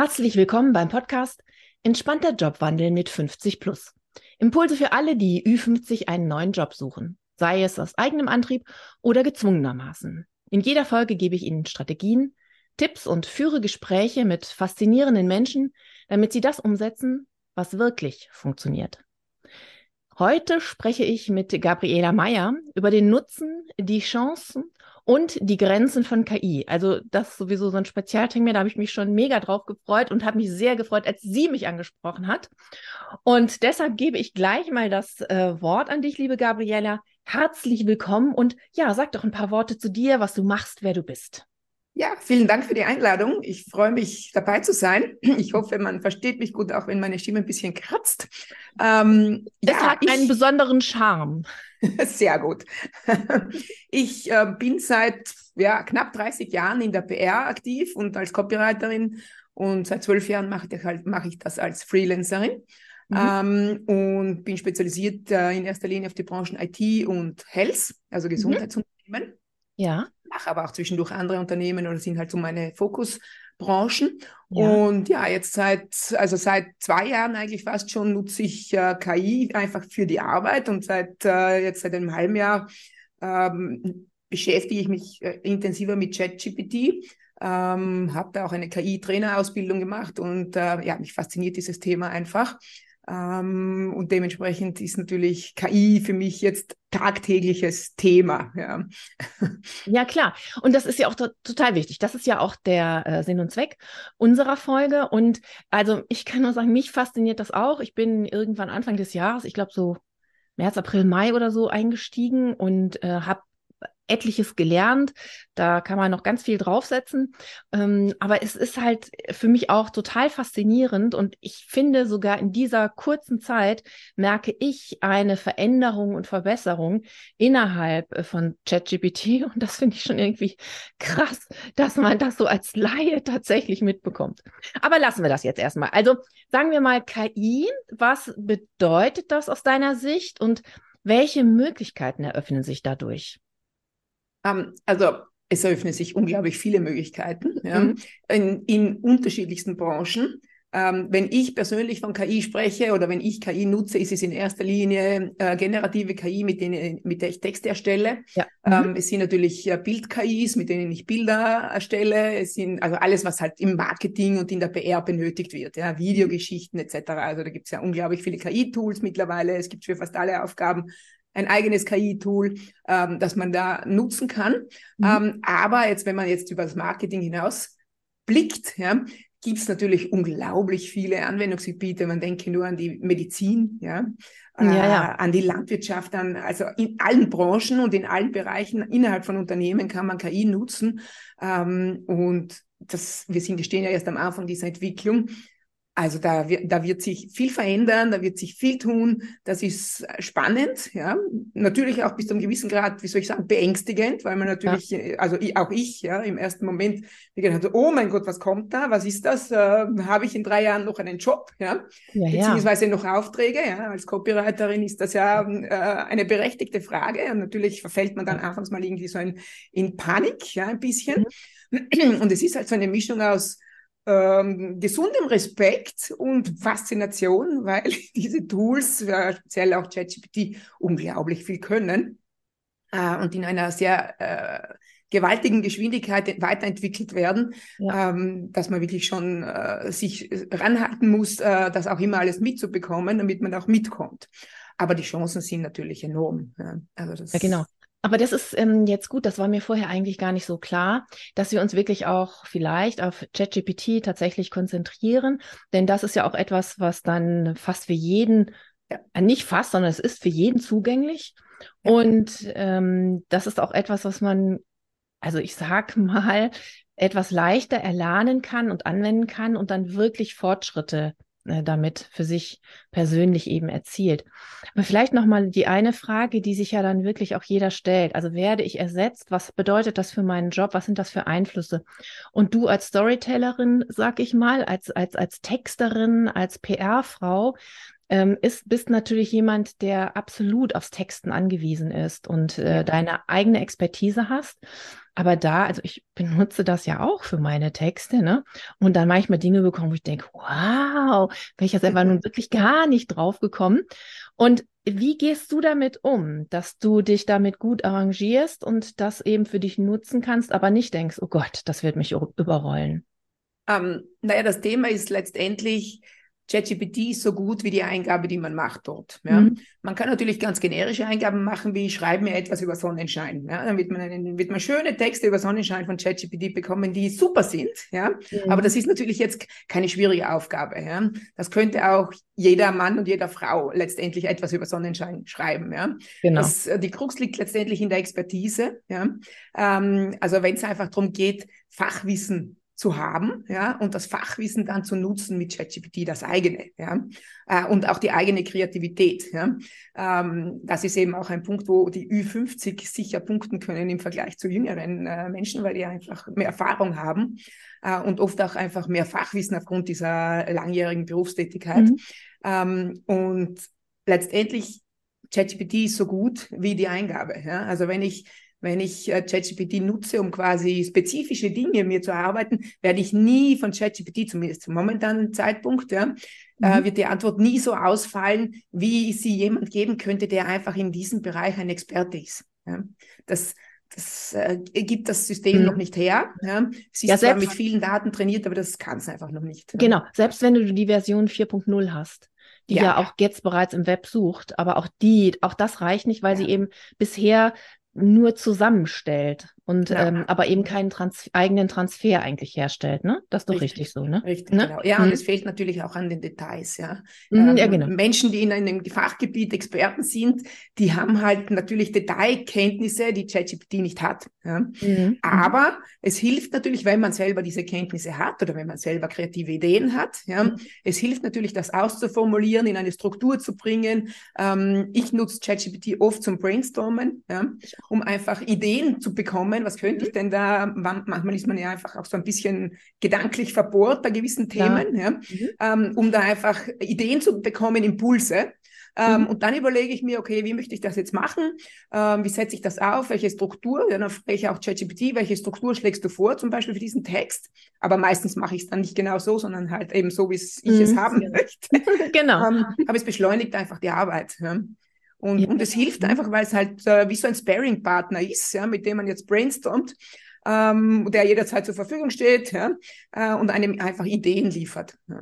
Herzlich willkommen beim Podcast Entspannter Jobwandel mit 50 plus. Impulse für alle, die Ü50 einen neuen Job suchen, sei es aus eigenem Antrieb oder gezwungenermaßen. In jeder Folge gebe ich Ihnen Strategien, Tipps und führe Gespräche mit faszinierenden Menschen, damit Sie das umsetzen, was wirklich funktioniert. Heute spreche ich mit Gabriela Meyer über den Nutzen, die Chancen und die Grenzen von KI. Also das ist sowieso so ein Spezialthema, da habe ich mich schon mega drauf gefreut und habe mich sehr gefreut, als sie mich angesprochen hat. Und deshalb gebe ich gleich mal das äh, Wort an dich, liebe Gabriela. Herzlich willkommen und ja, sag doch ein paar Worte zu dir, was du machst, wer du bist. Ja, vielen Dank für die Einladung. Ich freue mich, dabei zu sein. Ich hoffe, man versteht mich gut, auch wenn meine Stimme ein bisschen kratzt. Ähm, es ja, hat ich, einen besonderen Charme. Sehr gut. Ich äh, bin seit ja, knapp 30 Jahren in der PR aktiv und als Copywriterin und seit zwölf Jahren mache ich, halt, mache ich das als Freelancerin. Mhm. Ähm, und bin spezialisiert äh, in erster Linie auf die Branchen IT und Health, also mhm. Gesundheitsunternehmen. Ja. Mache aber auch zwischendurch andere Unternehmen oder sind halt so meine Fokusbranchen. Ja. Und ja, jetzt seit, also seit zwei Jahren eigentlich fast schon nutze ich äh, KI einfach für die Arbeit und seit äh, jetzt seit einem halben Jahr ähm, beschäftige ich mich äh, intensiver mit ChatGPT. Ähm, habe da auch eine KI-Trainerausbildung gemacht und äh, ja, mich fasziniert dieses Thema einfach. Ähm, und dementsprechend ist natürlich KI für mich jetzt tagtägliches Thema. Ja, ja klar. Und das ist ja auch to total wichtig. Das ist ja auch der äh, Sinn und Zweck unserer Folge. Und also ich kann nur sagen, mich fasziniert das auch. Ich bin irgendwann Anfang des Jahres, ich glaube so März, April, Mai oder so eingestiegen und äh, habe etliches gelernt. Da kann man noch ganz viel draufsetzen. Ähm, aber es ist halt für mich auch total faszinierend und ich finde sogar in dieser kurzen Zeit merke ich eine Veränderung und Verbesserung innerhalb äh, von ChatGPT und das finde ich schon irgendwie krass, dass man das so als Laie tatsächlich mitbekommt. Aber lassen wir das jetzt erstmal. Also sagen wir mal KI, was bedeutet das aus deiner Sicht und welche Möglichkeiten eröffnen sich dadurch? Ähm, also es eröffnen sich unglaublich viele Möglichkeiten ja, mhm. in, in, unterschiedlichsten Branchen. Ähm, wenn ich persönlich von KI spreche oder wenn ich KI nutze, ist es in erster Linie äh, generative KI, mit, denen, mit der ich Texte erstelle. Ja. Ähm, mhm. es sind natürlich äh, Bild-KIs, mit denen ich Bilder erstelle. Es sind also alles, was halt im Marketing und in der PR benötigt wird, ja, Videogeschichten etc. Also da gibt es ja unglaublich viele KI-Tools mittlerweile. Es gibt für fast alle Aufgaben ein eigenes KI-Tool, ähm, das man da nutzen kann. Mhm. Ähm, aber jetzt, wenn man jetzt über das Marketing hinaus blickt, ja, gibt es natürlich unglaublich viele Anwendungsgebiete. Man denke nur an die Medizin, ja, ja, ja. Äh, an die Landwirtschaft, an, also in allen Branchen und in allen Bereichen innerhalb von Unternehmen kann man KI nutzen. Ähm, und das, wir sind, wir stehen ja erst am Anfang dieser Entwicklung. Also da, wird, da wird sich viel verändern, da wird sich viel tun. Das ist spannend, ja. Natürlich auch bis zu einem gewissen Grad, wie soll ich sagen, beängstigend, weil man natürlich, ja. also ich, auch ich, ja, im ersten Moment gedacht habe, oh mein Gott, was kommt da? Was ist das? Äh, Habe ich in drei Jahren noch einen Job, ja? ja Beziehungsweise ja. noch Aufträge, ja. Als Copywriterin ist das ja äh, eine berechtigte Frage. Und natürlich verfällt man dann anfangs mal irgendwie so in, in Panik, ja, ein bisschen. Mhm. Und es ist halt so eine Mischung aus ähm, gesundem Respekt und Faszination, weil diese Tools, äh, speziell auch ChatGPT, unglaublich viel können äh, und in einer sehr äh, gewaltigen Geschwindigkeit weiterentwickelt werden, ja. ähm, dass man wirklich schon äh, sich ranhalten muss, äh, das auch immer alles mitzubekommen, damit man auch mitkommt. Aber die Chancen sind natürlich enorm. Ja. Also das ja, genau. Aber das ist ähm, jetzt gut, das war mir vorher eigentlich gar nicht so klar, dass wir uns wirklich auch vielleicht auf ChatGPT tatsächlich konzentrieren, denn das ist ja auch etwas, was dann fast für jeden, äh, nicht fast, sondern es ist für jeden zugänglich. Ja. Und ähm, das ist auch etwas, was man, also ich sag mal, etwas leichter erlernen kann und anwenden kann und dann wirklich Fortschritte äh, damit für sich persönlich eben erzielt. Aber vielleicht nochmal die eine Frage, die sich ja dann wirklich auch jeder stellt. Also werde ich ersetzt? Was bedeutet das für meinen Job? Was sind das für Einflüsse? Und du als Storytellerin, sag ich mal, als, als, als Texterin, als PR-Frau, ähm, ist, bist natürlich jemand, der absolut aufs Texten angewiesen ist und äh, deine eigene Expertise hast. Aber da, also ich benutze das ja auch für meine Texte, ne? Und dann manchmal Dinge bekommen, wo ich denke, wow, wäre ich ja selber nun wirklich gar nicht drauf gekommen. Und wie gehst du damit um, dass du dich damit gut arrangierst und das eben für dich nutzen kannst, aber nicht denkst, oh Gott, das wird mich überrollen? Ähm, naja, das Thema ist letztendlich, ChatGPT ist so gut wie die Eingabe, die man macht dort. Ja. Mhm. Man kann natürlich ganz generische Eingaben machen, wie schreib mir etwas über Sonnenschein. Ja. Dann wird man, einen, wird man schöne Texte über Sonnenschein von ChatGPT bekommen, die super sind. Ja. Mhm. Aber das ist natürlich jetzt keine schwierige Aufgabe. Ja. Das könnte auch jeder Mann und jeder Frau letztendlich etwas über Sonnenschein schreiben. Ja. Genau. Das, äh, die Krux liegt letztendlich in der Expertise. Ja. Ähm, also wenn es einfach darum geht, Fachwissen zu haben, ja, und das Fachwissen dann zu nutzen mit ChatGPT, das eigene, ja, äh, und auch die eigene Kreativität, ja. Ähm, das ist eben auch ein Punkt, wo die Ü50 sicher punkten können im Vergleich zu jüngeren äh, Menschen, weil die einfach mehr Erfahrung haben äh, und oft auch einfach mehr Fachwissen aufgrund dieser langjährigen Berufstätigkeit. Mhm. Ähm, und letztendlich ChatGPT ist so gut wie die Eingabe, ja. Also wenn ich wenn ich äh, ChatGPT nutze, um quasi spezifische Dinge mir zu erarbeiten, werde ich nie von ChatGPT, zumindest zum momentanen Zeitpunkt, ja, äh, mhm. wird die Antwort nie so ausfallen, wie sie jemand geben könnte, der einfach in diesem Bereich ein Experte ist. Ja. Das, das äh, gibt das System mhm. noch nicht her. Ja. Es ist ja, zwar mit vielen Daten trainiert, aber das kann es einfach noch nicht. Ja. Genau, selbst wenn du die Version 4.0 hast die ja. ja. auch jetzt bereits im Web sucht. Aber auch die, auch das reicht nicht, weil sie eben bisher nur zusammenstellt und ja. ähm, aber eben keinen Trans eigenen Transfer eigentlich herstellt, ne? Das ist doch richtig, richtig so, ne? Richtig, ne? genau. Ja, mhm. und es fehlt natürlich auch an den Details, ja. Mhm, ähm, ja genau. Menschen, die in einem Fachgebiet Experten sind, die haben halt natürlich Detailkenntnisse, die ChatGPT nicht hat. Ja? Mhm, mhm. Aber es hilft natürlich, wenn man selber diese Kenntnisse hat oder wenn man selber kreative Ideen hat. Ja? Mhm. Es hilft natürlich, das auszuformulieren, in eine Struktur zu bringen. Ähm, ich nutze ChatGPT oft zum Brainstormen, ja? um einfach Ideen zu bekommen kommen, was könnte ich mhm. denn da, manchmal ist man ja einfach auch so ein bisschen gedanklich verbohrt bei gewissen Themen, ja, ja mhm. ähm, um da einfach Ideen zu bekommen, Impulse. Ähm, mhm. Und dann überlege ich mir, okay, wie möchte ich das jetzt machen? Ähm, wie setze ich das auf? Welche Struktur? Ja, dann frage ich auch ChatGPT, welche Struktur schlägst du vor, zum Beispiel für diesen Text? Aber meistens mache ich es dann nicht genau so, sondern halt eben so, wie ich mhm. es haben möchte. genau. Ähm, aber es beschleunigt einfach die Arbeit. Ja. Und, ja. und es hilft einfach, weil es halt äh, wie so ein Sparing-Partner ist, ja, mit dem man jetzt brainstormt, ähm, der jederzeit zur Verfügung steht ja, äh, und einem einfach Ideen liefert. Ja.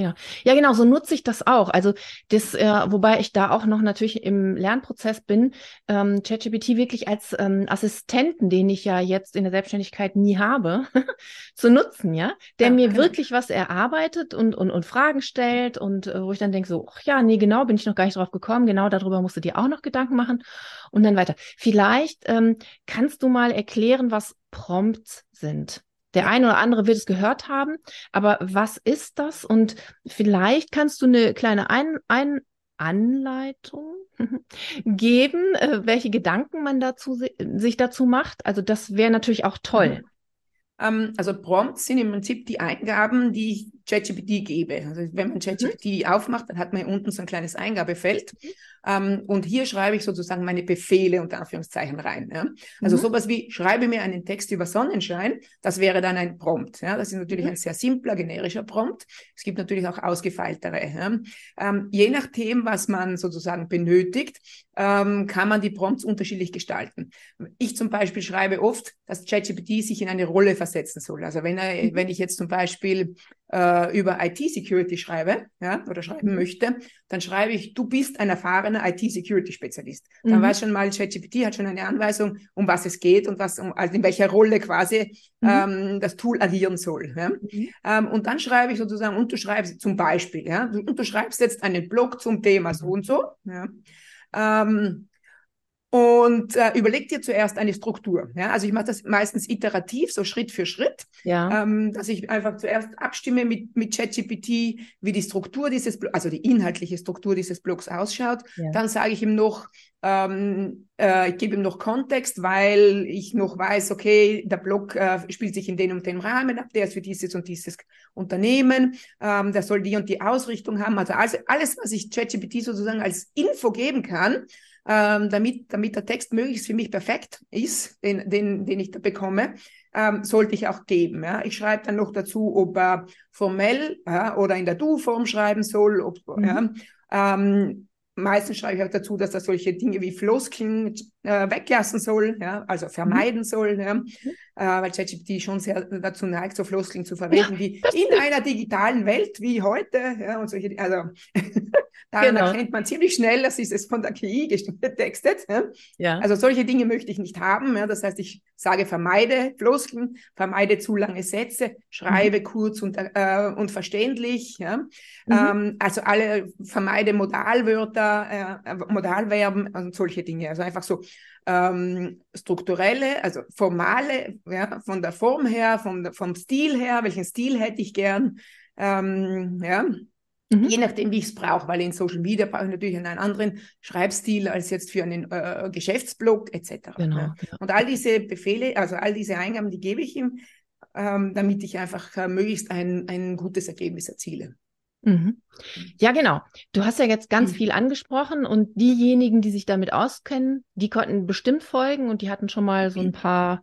Ja, ja, genau, so nutze ich das auch. Also das, äh, wobei ich da auch noch natürlich im Lernprozess bin, ähm, ChatGPT wirklich als ähm, Assistenten, den ich ja jetzt in der Selbstständigkeit nie habe, zu nutzen, ja, der ja, mir genau. wirklich was erarbeitet und, und, und Fragen stellt und äh, wo ich dann denke so, ach ja, nee, genau, bin ich noch gar nicht drauf gekommen, genau darüber musst du dir auch noch Gedanken machen und dann weiter. Vielleicht ähm, kannst du mal erklären, was Prompts sind. Der eine oder andere wird es gehört haben, aber was ist das? Und vielleicht kannst du eine kleine Ein Ein Anleitung geben, äh, welche Gedanken man dazu sich dazu macht. Also das wäre natürlich auch toll. Ähm, also Prompts sind im Prinzip die Eingaben, die ich ChatGPT gebe. Also wenn man ChatGPT mhm. aufmacht, dann hat man unten so ein kleines Eingabefeld. Mhm. Ähm, und hier schreibe ich sozusagen meine Befehle unter Anführungszeichen rein. Ja? Also mhm. sowas wie, schreibe mir einen Text über Sonnenschein, das wäre dann ein Prompt. Ja? Das ist natürlich mhm. ein sehr simpler, generischer Prompt. Es gibt natürlich auch ausgefeiltere. Ja? Ähm, je nachdem, was man sozusagen benötigt, ähm, kann man die Prompts unterschiedlich gestalten. Ich zum Beispiel schreibe oft, dass ChatGPT sich in eine Rolle versetzen soll. Also wenn, er, mhm. wenn ich jetzt zum Beispiel äh, über IT-Security schreibe ja, oder schreiben mhm. möchte, dann schreibe ich, du bist ein erfahrener IT-Security-Spezialist. Dann mhm. weiß schon mal, ChatGPT hat schon eine Anweisung, um was es geht und was, um, also in welcher Rolle quasi mhm. ähm, das Tool agieren soll. Ja. Mhm. Ähm, und dann schreibe ich sozusagen, und du schreibst zum Beispiel, ja, und du schreibst jetzt einen Blog zum Thema so und so. Ja. Ähm, und äh, überleg dir zuerst eine Struktur. Ja? Also ich mache das meistens iterativ, so Schritt für Schritt, ja. ähm, dass ich einfach zuerst abstimme mit, mit ChatGPT, wie die Struktur dieses, also die inhaltliche Struktur dieses Blogs ausschaut. Ja. Dann sage ich ihm noch, ähm, äh, ich gebe ihm noch Kontext, weil ich noch weiß, okay, der Blog äh, spielt sich in den und dem Rahmen ab, der ist für dieses und dieses Unternehmen, ähm, der soll die und die Ausrichtung haben. Also alles, alles was ich ChatGPT sozusagen als Info geben kann, ähm, damit, damit der Text möglichst für mich perfekt ist, den, den, den ich da bekomme, ähm, sollte ich auch geben. Ja? Ich schreibe dann noch dazu, ob er formell ja, oder in der Du-Form schreiben soll. Ob, mhm. ja, ähm, meistens schreibe ich auch dazu, dass er solche Dinge wie Floskeln äh, weglassen soll, ja, also vermeiden mhm. soll, ja, mhm. äh, weil ChatGPT schon sehr dazu neigt, so Floskeln zu verwenden, ja, wie in einer digitalen Welt wie heute, ja, und solche, also daran genau. erkennt man ziemlich schnell, dass ist es von der KI getextet. Ja. ja. Also solche Dinge möchte ich nicht haben. Ja. Das heißt, ich sage, vermeide Floskeln, vermeide zu lange Sätze, schreibe mhm. kurz und, äh, und verständlich. Ja. Mhm. Ähm, also alle vermeide Modalwörter, äh, Modalverben und solche Dinge. Also einfach so ähm, strukturelle, also formale, ja, von der Form her, vom, vom Stil her, welchen Stil hätte ich gern, ähm, ja, mhm. je nachdem, wie ich es brauche, weil in Social Media brauche ich natürlich einen anderen Schreibstil als jetzt für einen äh, Geschäftsblog etc. Genau, ja. Ja. Und all diese Befehle, also all diese Eingaben, die gebe ich ihm, ähm, damit ich einfach äh, möglichst ein, ein gutes Ergebnis erziele. Mhm. Ja, genau. Du hast ja jetzt ganz mhm. viel angesprochen und diejenigen, die sich damit auskennen, die konnten bestimmt folgen und die hatten schon mal so ein paar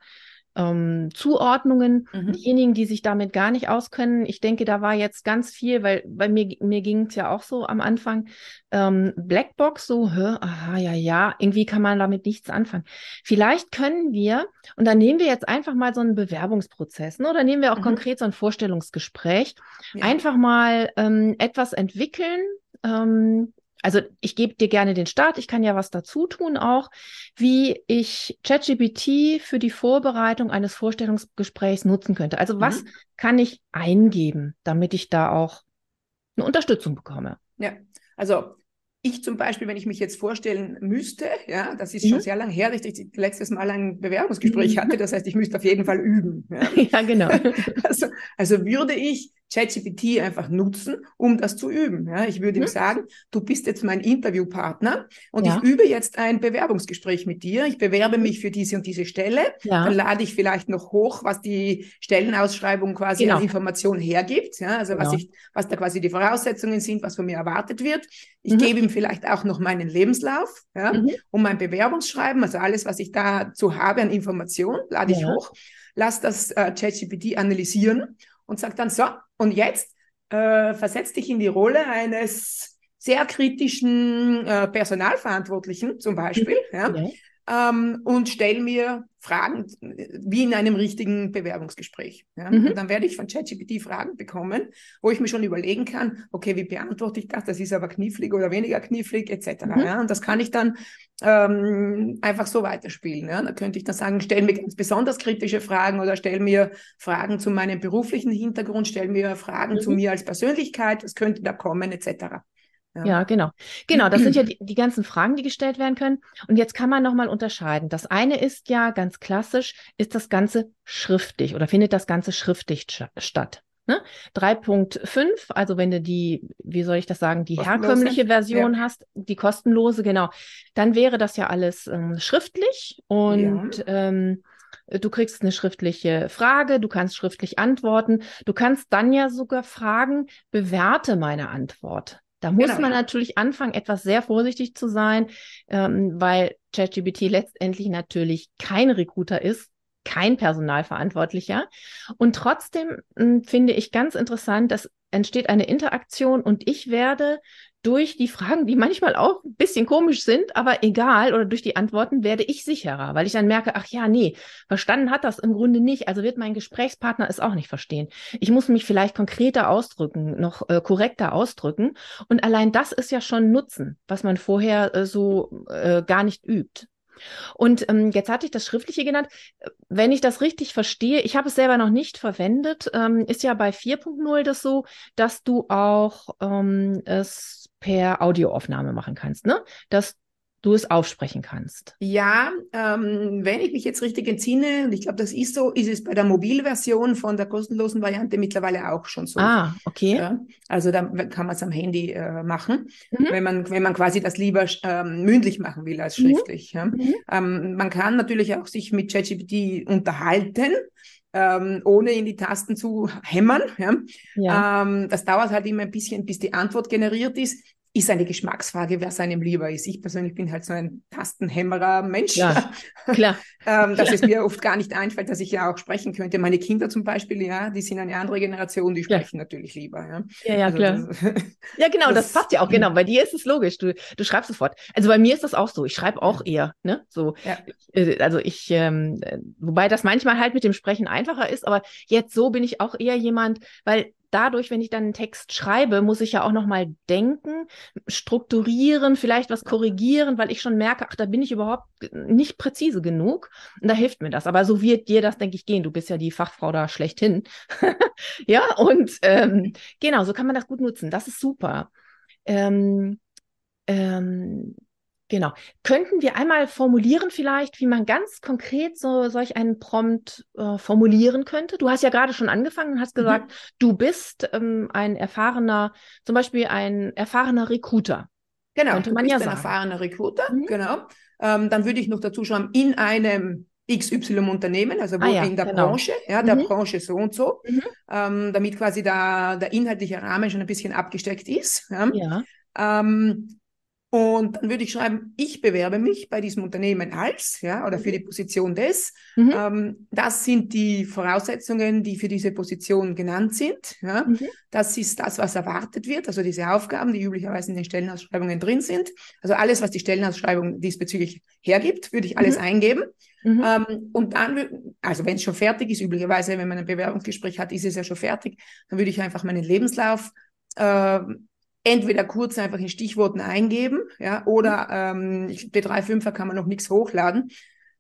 ähm, Zuordnungen. Mhm. Diejenigen, die sich damit gar nicht auskennen, ich denke, da war jetzt ganz viel, weil bei mir, mir ging es ja auch so am Anfang, ähm, Blackbox, so, hä, aha, ja, ja, irgendwie kann man damit nichts anfangen. Vielleicht können wir, und dann nehmen wir jetzt einfach mal so einen Bewerbungsprozess, ne, oder nehmen wir auch mhm. konkret so ein Vorstellungsgespräch, ja. einfach mal ähm, etwas entwickeln, ähm, also ich gebe dir gerne den Start, ich kann ja was dazu tun auch, wie ich ChatGPT für die Vorbereitung eines Vorstellungsgesprächs nutzen könnte. Also was mhm. kann ich eingeben, damit ich da auch eine Unterstützung bekomme? Ja, also ich zum Beispiel, wenn ich mich jetzt vorstellen müsste, ja, das ist mhm. schon sehr lange her, dass ich letztes Mal ein Bewerbungsgespräch mhm. hatte, das heißt, ich müsste auf jeden Fall üben. Ja, ja genau. Also, also würde ich ChatGPT einfach nutzen, um das zu üben. Ja, ich würde mhm. ihm sagen, du bist jetzt mein Interviewpartner und ja. ich übe jetzt ein Bewerbungsgespräch mit dir. Ich bewerbe mhm. mich für diese und diese Stelle. Ja. Dann lade ich vielleicht noch hoch, was die Stellenausschreibung quasi genau. an Informationen hergibt. Ja, also genau. was ich, was da quasi die Voraussetzungen sind, was von mir erwartet wird. Ich mhm. gebe ihm vielleicht auch noch meinen Lebenslauf, ja, mhm. um mein Bewerbungsschreiben, also alles, was ich dazu habe an Informationen, lade ich hoch. Lass das äh, ChatGPT analysieren und sagt dann so, und jetzt äh, versetz dich in die Rolle eines sehr kritischen äh, Personalverantwortlichen zum Beispiel, ja, ja. Ähm, und stell mir Fragen wie in einem richtigen Bewerbungsgespräch. Ja? Mhm. Dann werde ich von ChatGPT Fragen bekommen, wo ich mir schon überlegen kann, okay, wie beantworte ich das? Das ist aber knifflig oder weniger knifflig etc. Mhm. Ja? Und das kann ich dann ähm, einfach so weiterspielen. Ja? Da könnte ich dann sagen, stell mir ganz besonders kritische Fragen oder stell mir Fragen zu meinem beruflichen Hintergrund, stell mir Fragen mhm. zu mir als Persönlichkeit, was könnte da kommen etc. Ja. ja, genau. Genau, das sind ja die, die, ganzen Fragen, die gestellt werden können. Und jetzt kann man nochmal unterscheiden. Das eine ist ja ganz klassisch, ist das Ganze schriftlich oder findet das Ganze schriftlich statt? Ne? 3.5, also wenn du die, wie soll ich das sagen, die herkömmliche Version ja. hast, die kostenlose, genau, dann wäre das ja alles ähm, schriftlich und ja. ähm, du kriegst eine schriftliche Frage, du kannst schriftlich antworten, du kannst dann ja sogar fragen, bewerte meine Antwort. Da muss genau. man natürlich anfangen, etwas sehr vorsichtig zu sein, ähm, weil ChatGPT letztendlich natürlich kein Recruiter ist, kein Personalverantwortlicher. Und trotzdem mh, hm, finde ich ganz interessant, dass entsteht eine Interaktion und ich werde durch die Fragen, die manchmal auch ein bisschen komisch sind, aber egal, oder durch die Antworten werde ich sicherer, weil ich dann merke, ach ja, nee, verstanden hat das im Grunde nicht, also wird mein Gesprächspartner es auch nicht verstehen. Ich muss mich vielleicht konkreter ausdrücken, noch äh, korrekter ausdrücken und allein das ist ja schon Nutzen, was man vorher äh, so äh, gar nicht übt. Und ähm, jetzt hatte ich das Schriftliche genannt. Wenn ich das richtig verstehe, ich habe es selber noch nicht verwendet, ähm, ist ja bei 4.0 das so, dass du auch ähm, es per Audioaufnahme machen kannst, ne? Dass du es aufsprechen kannst. Ja, ähm, wenn ich mich jetzt richtig entsinne, und ich glaube, das ist so, ist es bei der Mobilversion von der kostenlosen Variante mittlerweile auch schon so. Ah, okay. Ja, also da kann man es am Handy äh, machen, mhm. wenn, man, wenn man quasi das lieber ähm, mündlich machen will als mhm. schriftlich. Mhm. Ja. Mhm. Ähm, man kann natürlich auch sich mit ChatGPT unterhalten. Ähm, ohne in die Tasten zu hämmern. Ja. ja. Ähm, das dauert halt immer ein bisschen, bis die Antwort generiert ist ist eine Geschmacksfrage, wer seinem lieber ist. Ich persönlich bin halt so ein Tastenhämmerer Mensch. Ja, klar. ähm, dass ja. es mir oft gar nicht einfällt, dass ich ja auch sprechen könnte. Meine Kinder zum Beispiel, ja, die sind eine andere Generation, die sprechen ja. natürlich lieber. Ja, ja, ja also klar. Das, ja, genau, das, das, passt ja auch, genau. Bei dir ist es logisch. Du, du schreibst sofort. Also bei mir ist das auch so. Ich schreibe auch eher, ne? So, ja. Äh, also ich, ähm, wobei das manchmal halt mit dem Sprechen einfacher ist, aber jetzt so bin ich auch eher jemand, weil dadurch, wenn ich dann einen Text schreibe, muss ich ja auch nochmal denken, strukturieren, vielleicht was korrigieren, weil ich schon merke, ach, da bin ich überhaupt nicht präzise genug. Und da hilft mir das. Aber so wird dir das, denke ich, gehen. Du bist ja die Fachfrau da schlechthin. ja, und ähm, genau, so kann man das gut nutzen. Das ist super. Ähm, ähm, Genau. Könnten wir einmal formulieren vielleicht, wie man ganz konkret so solch einen Prompt äh, formulieren könnte? Du hast ja gerade schon angefangen und hast mhm. gesagt, mhm. du bist ähm, ein erfahrener, zum Beispiel ein erfahrener Recruiter. Genau, könnte man ja sagen. ein erfahrener Recruiter, mhm. genau. Ähm, dann würde ich noch dazu schreiben, in einem XY-Unternehmen, also ah, ja, in der genau. Branche, ja, der mhm. Branche so und so, mhm. ähm, damit quasi da der inhaltliche Rahmen schon ein bisschen abgesteckt ist. Ja. ja. Ähm, und dann würde ich schreiben, ich bewerbe mich bei diesem Unternehmen als, ja, oder für mhm. die Position des. Mhm. Ähm, das sind die Voraussetzungen, die für diese Position genannt sind. Ja. Mhm. Das ist das, was erwartet wird, also diese Aufgaben, die üblicherweise in den Stellenausschreibungen drin sind. Also alles, was die Stellenausschreibung diesbezüglich hergibt, würde ich alles mhm. eingeben. Mhm. Ähm, und dann, also wenn es schon fertig ist, üblicherweise, wenn man ein Bewerbungsgespräch hat, ist es ja schon fertig, dann würde ich einfach meinen Lebenslauf äh, entweder kurz einfach in Stichworten eingeben, ja, oder ähm, B365er kann man noch nichts hochladen.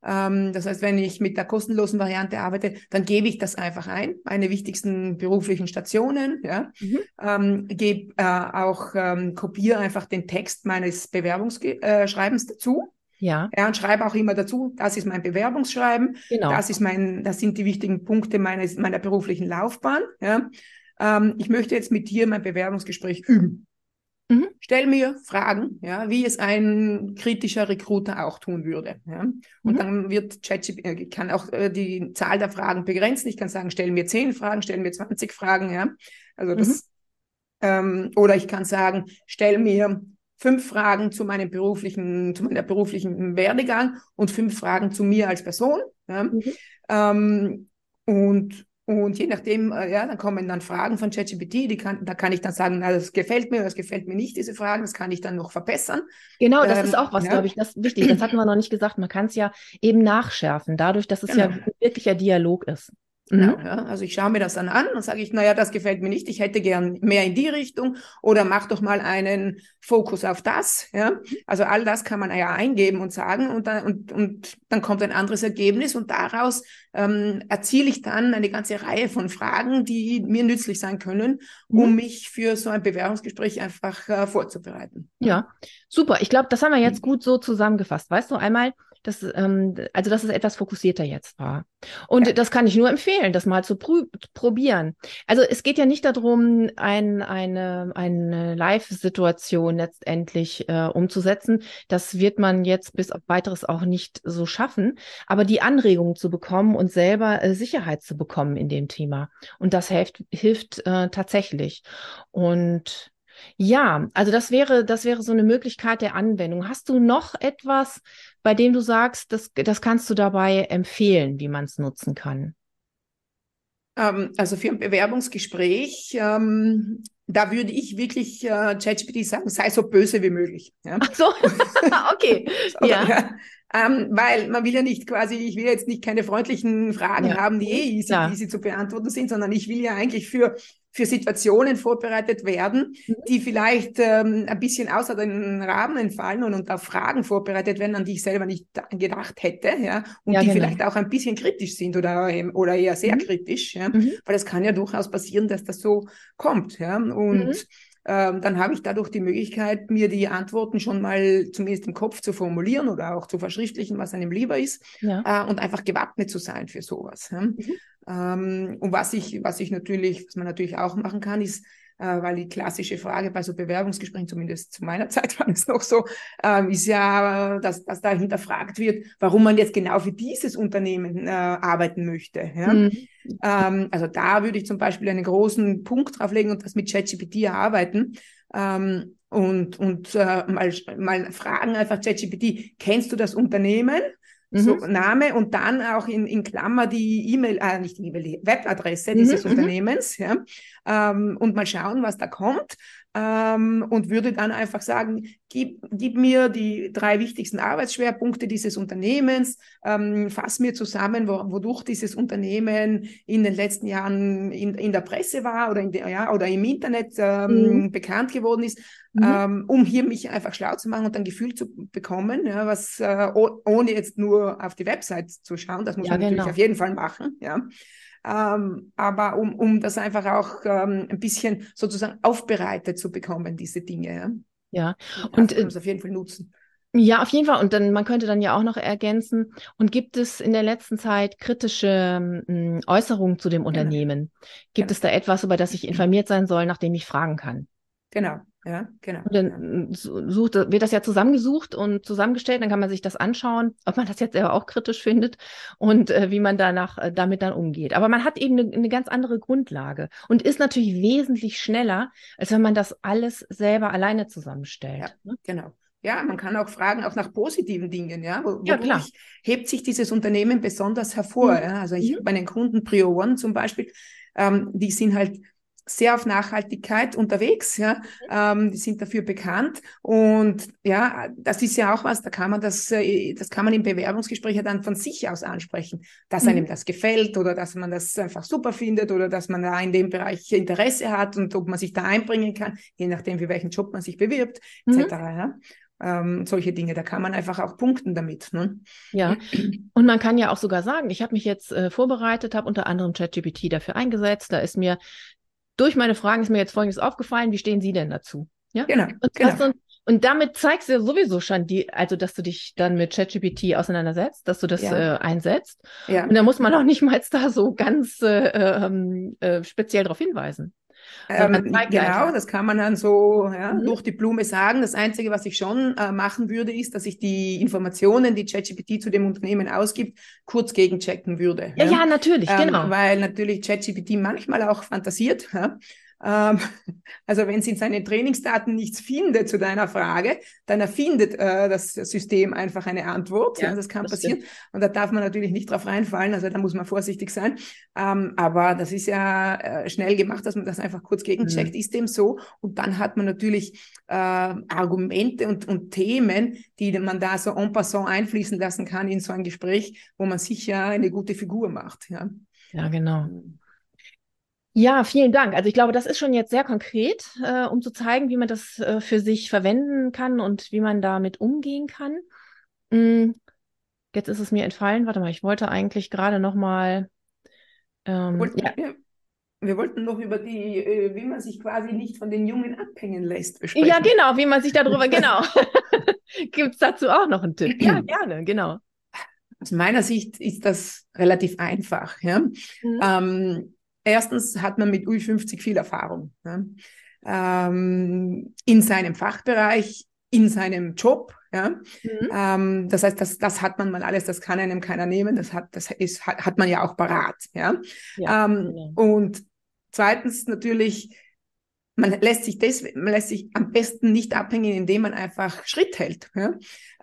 Ähm, das heißt, wenn ich mit der kostenlosen Variante arbeite, dann gebe ich das einfach ein, meine wichtigsten beruflichen Stationen, ja, mhm. ähm, gebe äh, auch, ähm, kopiere einfach den Text meines Bewerbungsschreibens äh, dazu. Ja. ja. Und schreibe auch immer dazu, das ist mein Bewerbungsschreiben, genau. das ist mein, das sind die wichtigen Punkte meines, meiner beruflichen Laufbahn, ja. Ähm, ich möchte jetzt mit dir mein Bewerbungsgespräch üben. Mhm. Stell mir Fragen, ja, wie es ein kritischer Recruiter auch tun würde. Ja. Und mhm. dann wird ChatGPT, äh, kann auch äh, die Zahl der Fragen begrenzen. Ich kann sagen, stell mir zehn Fragen, stell mir 20 Fragen, ja. Also das, mhm. ähm, oder ich kann sagen, stell mir fünf Fragen zu meinem beruflichen, zu meiner beruflichen Werdegang und fünf Fragen zu mir als Person. Ja. Mhm. Ähm, und und je nachdem, äh, ja, dann kommen dann Fragen von ChatGPT, die kann, da kann ich dann sagen, na, das gefällt mir, das gefällt mir nicht, diese Fragen, das kann ich dann noch verbessern. Genau, das ähm, ist auch was, ja. glaube ich, das ist wichtig. Das hatten wir noch nicht gesagt. Man kann es ja eben nachschärfen, dadurch, dass es genau. ja wirklicher Dialog ist. Genau, ja. Also ich schaue mir das dann an und sage ich, naja, das gefällt mir nicht, ich hätte gern mehr in die Richtung oder mach doch mal einen Fokus auf das. Ja. Also all das kann man ja eingeben und sagen und dann, und, und dann kommt ein anderes Ergebnis und daraus ähm, erziele ich dann eine ganze Reihe von Fragen, die mir nützlich sein können, um mhm. mich für so ein Bewerbungsgespräch einfach äh, vorzubereiten. Ja, super. Ich glaube, das haben wir jetzt mhm. gut so zusammengefasst. Weißt du, einmal das, ähm, also, dass es etwas fokussierter jetzt war. Und ja. das kann ich nur empfehlen, das mal zu probieren. Also, es geht ja nicht darum, ein, eine, eine Live-Situation letztendlich äh, umzusetzen. Das wird man jetzt bis auf weiteres auch nicht so schaffen. Aber die Anregung zu bekommen und selber äh, Sicherheit zu bekommen in dem Thema. Und das hilft, hilft äh, tatsächlich. Und ja, also das wäre, das wäre so eine Möglichkeit der Anwendung. Hast du noch etwas, bei dem du sagst, das, das kannst du dabei empfehlen, wie man es nutzen kann? Ähm, also für ein Bewerbungsgespräch, ähm, da würde ich wirklich äh, ChatGPT sagen, sei so böse wie möglich. Ja? Ach so, okay. so, ja. ja. Ähm, weil man will ja nicht quasi, ich will jetzt nicht keine freundlichen Fragen ja. haben, die eh easy, easy zu beantworten sind, sondern ich will ja eigentlich für für Situationen vorbereitet werden, mhm. die vielleicht ähm, ein bisschen außer den Rahmen fallen und, und auf Fragen vorbereitet werden, an die ich selber nicht gedacht hätte, ja, und ja, die genau. vielleicht auch ein bisschen kritisch sind oder, oder eher sehr mhm. kritisch, ja, mhm. weil es kann ja durchaus passieren, dass das so kommt, ja, und mhm. Ähm, dann habe ich dadurch die Möglichkeit, mir die Antworten schon mal zumindest im Kopf zu formulieren oder auch zu verschriftlichen, was einem lieber ist, ja. äh, und einfach gewappnet zu sein für sowas. Ja. Mhm. Ähm, und was ich, was ich natürlich, was man natürlich auch machen kann, ist, weil die klassische Frage bei so Bewerbungsgesprächen, zumindest zu meiner Zeit war es noch so, äh, ist ja, dass, dass da hinterfragt wird, warum man jetzt genau für dieses Unternehmen äh, arbeiten möchte. Ja? Mhm. Ähm, also da würde ich zum Beispiel einen großen Punkt drauflegen und das mit ChatGPT erarbeiten. Ähm, und, und äh, mal, mal fragen einfach ChatGPT, kennst du das Unternehmen? Mhm. So Name und dann auch in, in Klammer die E-Mail, äh, nicht die E-Mail, die Webadresse mhm. dieses mhm. Unternehmens, ja, ähm, und mal schauen, was da kommt ähm, und würde dann einfach sagen, gib, gib mir die drei wichtigsten Arbeitsschwerpunkte dieses Unternehmens, ähm, fass mir zusammen, wo, wodurch dieses Unternehmen in den letzten Jahren in, in der Presse war oder, in der, ja, oder im Internet ähm, mhm. bekannt geworden ist, mhm. ähm, um hier mich einfach schlau zu machen und ein Gefühl zu bekommen, ja, was äh, ohne jetzt nur auf die Website zu schauen, das muss ja, man genau. natürlich auf jeden Fall machen, ja. Ähm, aber um, um das einfach auch ähm, ein bisschen sozusagen aufbereitet zu bekommen, diese Dinge. Ja, ja. und äh, auf jeden Fall nutzen. Ja, auf jeden Fall. Und dann, man könnte dann ja auch noch ergänzen, und gibt es in der letzten Zeit kritische äh, Äußerungen zu dem genau. Unternehmen? Gibt genau. es da etwas, über das ich informiert sein soll, nachdem ich fragen kann? Genau. Ja, genau. Und dann sucht, wird das ja zusammengesucht und zusammengestellt, dann kann man sich das anschauen, ob man das jetzt selber auch kritisch findet und äh, wie man danach äh, damit dann umgeht. Aber man hat eben eine, eine ganz andere Grundlage und ist natürlich wesentlich schneller, als wenn man das alles selber alleine zusammenstellt. Ja, ne? genau. Ja, man kann auch fragen, auch nach positiven Dingen, ja. Wo, ja, klar. hebt sich dieses Unternehmen besonders hervor? Mhm. Ja? Also ich mhm. meinen Kunden Prio One zum Beispiel, ähm, die sind halt sehr auf Nachhaltigkeit unterwegs, ja, ähm, die sind dafür bekannt und ja, das ist ja auch was, da kann man das, äh, das kann man im Bewerbungsgespräch ja dann von sich aus ansprechen, dass mhm. einem das gefällt oder dass man das einfach super findet oder dass man da in dem Bereich Interesse hat und ob man sich da einbringen kann, je nachdem, für welchen Job man sich bewirbt, mhm. etc. Ja. Ähm, solche Dinge, da kann man einfach auch punkten damit. Ne? Ja, und man kann ja auch sogar sagen, ich habe mich jetzt äh, vorbereitet, habe unter anderem ChatGPT dafür eingesetzt, da ist mir durch meine Fragen ist mir jetzt Folgendes aufgefallen. Wie stehen Sie denn dazu? Ja, genau. Und, genau. Und, und damit zeigst du ja sowieso schon die, also dass du dich dann mit ChatGPT auseinandersetzt, dass du das ja. äh, einsetzt. Ja. Und da muss man auch nicht mal da so ganz äh, ähm, äh, speziell darauf hinweisen. Ähm, genau, das kann man dann so ja, mhm. durch die Blume sagen. Das Einzige, was ich schon äh, machen würde, ist, dass ich die Informationen, die ChatGPT zu dem Unternehmen ausgibt, kurz gegenchecken würde. Ja, ja, ja natürlich, ähm, genau. Weil natürlich ChatGPT manchmal auch fantasiert. Ja? Ähm, also wenn es in seinen Trainingsdaten nichts findet zu deiner Frage, dann erfindet äh, das System einfach eine Antwort. Ja, ja das kann das passieren. Stimmt. Und da darf man natürlich nicht drauf reinfallen. Also da muss man vorsichtig sein. Ähm, aber das ist ja äh, schnell gemacht, dass man das einfach kurz gegencheckt. Mhm. Ist dem so? Und dann hat man natürlich äh, Argumente und, und Themen, die man da so en passant einfließen lassen kann in so ein Gespräch, wo man sicher eine gute Figur macht. Ja, ja genau. Ja, vielen Dank. Also ich glaube, das ist schon jetzt sehr konkret, äh, um zu zeigen, wie man das äh, für sich verwenden kann und wie man damit umgehen kann. Mm, jetzt ist es mir entfallen. Warte mal, ich wollte eigentlich gerade noch mal. Ähm, ja. wir, wir, wollten noch über die, äh, wie man sich quasi nicht von den Jungen abhängen lässt, besprechen. Ja, genau, wie man sich darüber, genau. Gibt es dazu auch noch einen Tipp? Ja, gerne, genau. Aus meiner Sicht ist das relativ einfach. Ja? Mhm. Ähm, Erstens hat man mit U50 viel Erfahrung ja. ähm, in seinem Fachbereich, in seinem Job. Ja. Mhm. Ähm, das heißt, das, das hat man mal alles, das kann einem keiner nehmen, das hat, das ist, hat, hat man ja auch parat. Ja. ja ähm, genau. Und zweitens natürlich man lässt sich das, man lässt sich am besten nicht abhängen, indem man einfach Schritt hält. Ja?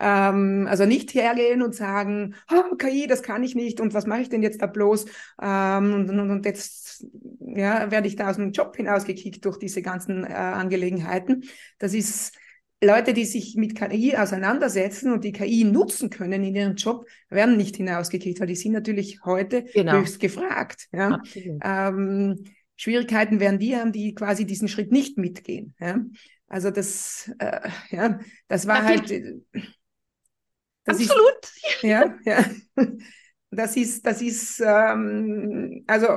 Ähm, also nicht hergehen und sagen, oh, KI, das kann ich nicht und was mache ich denn jetzt da bloß? Ähm, und, und, und, jetzt ja, werde ich da aus dem Job hinausgekickt durch diese ganzen äh, Angelegenheiten. Das ist Leute, die sich mit KI auseinandersetzen und die KI nutzen können in ihrem Job, werden nicht hinausgekickt, weil die sind natürlich heute genau. höchst gefragt. Ja? Schwierigkeiten werden die haben, die quasi diesen Schritt nicht mitgehen. Ja? Also das, äh, ja, das war halt. Äh, das Absolut. Ist, ja, ja. Das ist, das ist, ähm, also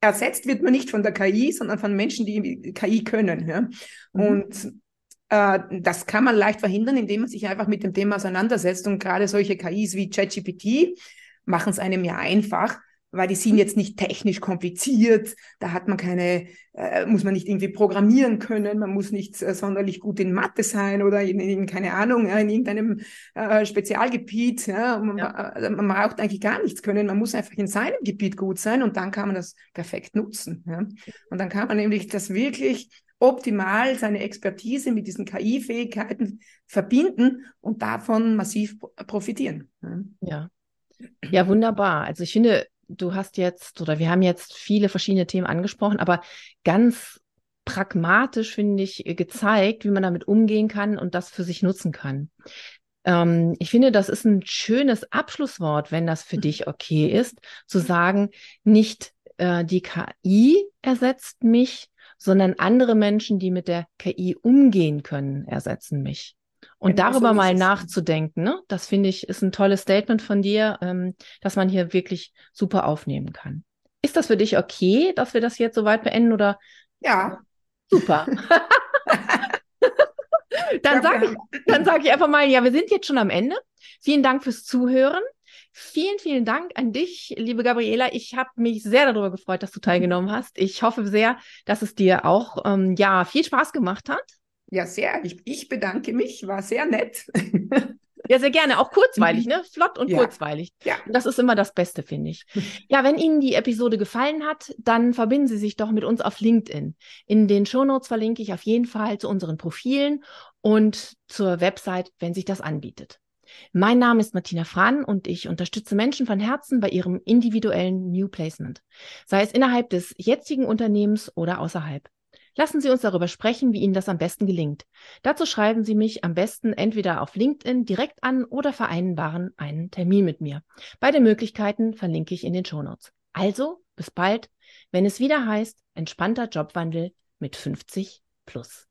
ersetzt wird man nicht von der KI, sondern von Menschen, die KI können. Ja? Mhm. Und äh, das kann man leicht verhindern, indem man sich einfach mit dem Thema auseinandersetzt. Und gerade solche KIs wie ChatGPT machen es einem ja einfach, weil die sind jetzt nicht technisch kompliziert, da hat man keine, äh, muss man nicht irgendwie programmieren können, man muss nicht äh, sonderlich gut in Mathe sein oder in, in keine Ahnung, ja, in irgendeinem äh, Spezialgebiet. Ja, man, ja. Also man, braucht eigentlich gar nichts können, man muss einfach in seinem Gebiet gut sein und dann kann man das perfekt nutzen. Ja. Und dann kann man nämlich das wirklich optimal seine Expertise mit diesen KI-Fähigkeiten verbinden und davon massiv profitieren. Ja. Ja, wunderbar. Also ich finde, du hast jetzt oder wir haben jetzt viele verschiedene Themen angesprochen, aber ganz pragmatisch, finde ich, gezeigt, wie man damit umgehen kann und das für sich nutzen kann. Ähm, ich finde, das ist ein schönes Abschlusswort, wenn das für mhm. dich okay ist, zu sagen, nicht äh, die KI ersetzt mich, sondern andere Menschen, die mit der KI umgehen können, ersetzen mich. Und genau darüber so mal nachzudenken, ne? das finde ich, ist ein tolles Statement von dir, ähm, dass man hier wirklich super aufnehmen kann. Ist das für dich okay, dass wir das jetzt so weit beenden oder? Ja. Super. dann sage ich, dann sage ich einfach mal, ja, wir sind jetzt schon am Ende. Vielen Dank fürs Zuhören. Vielen, vielen Dank an dich, liebe Gabriela. Ich habe mich sehr darüber gefreut, dass du teilgenommen hast. Ich hoffe sehr, dass es dir auch ähm, ja viel Spaß gemacht hat. Ja, sehr. Ich, ich bedanke mich, war sehr nett. Ja, sehr gerne. Auch kurzweilig, ne? Flott und ja. kurzweilig. Ja. Das ist immer das Beste, finde ich. Ja, wenn Ihnen die Episode gefallen hat, dann verbinden Sie sich doch mit uns auf LinkedIn. In den Shownotes verlinke ich auf jeden Fall zu unseren Profilen und zur Website, wenn sich das anbietet. Mein Name ist Martina Frahn und ich unterstütze Menschen von Herzen bei ihrem individuellen New Placement, sei es innerhalb des jetzigen Unternehmens oder außerhalb. Lassen Sie uns darüber sprechen, wie Ihnen das am besten gelingt. Dazu schreiben Sie mich am besten entweder auf LinkedIn direkt an oder vereinbaren einen Termin mit mir. Beide Möglichkeiten verlinke ich in den Shownotes. Also, bis bald, wenn es wieder heißt, entspannter Jobwandel mit 50 plus.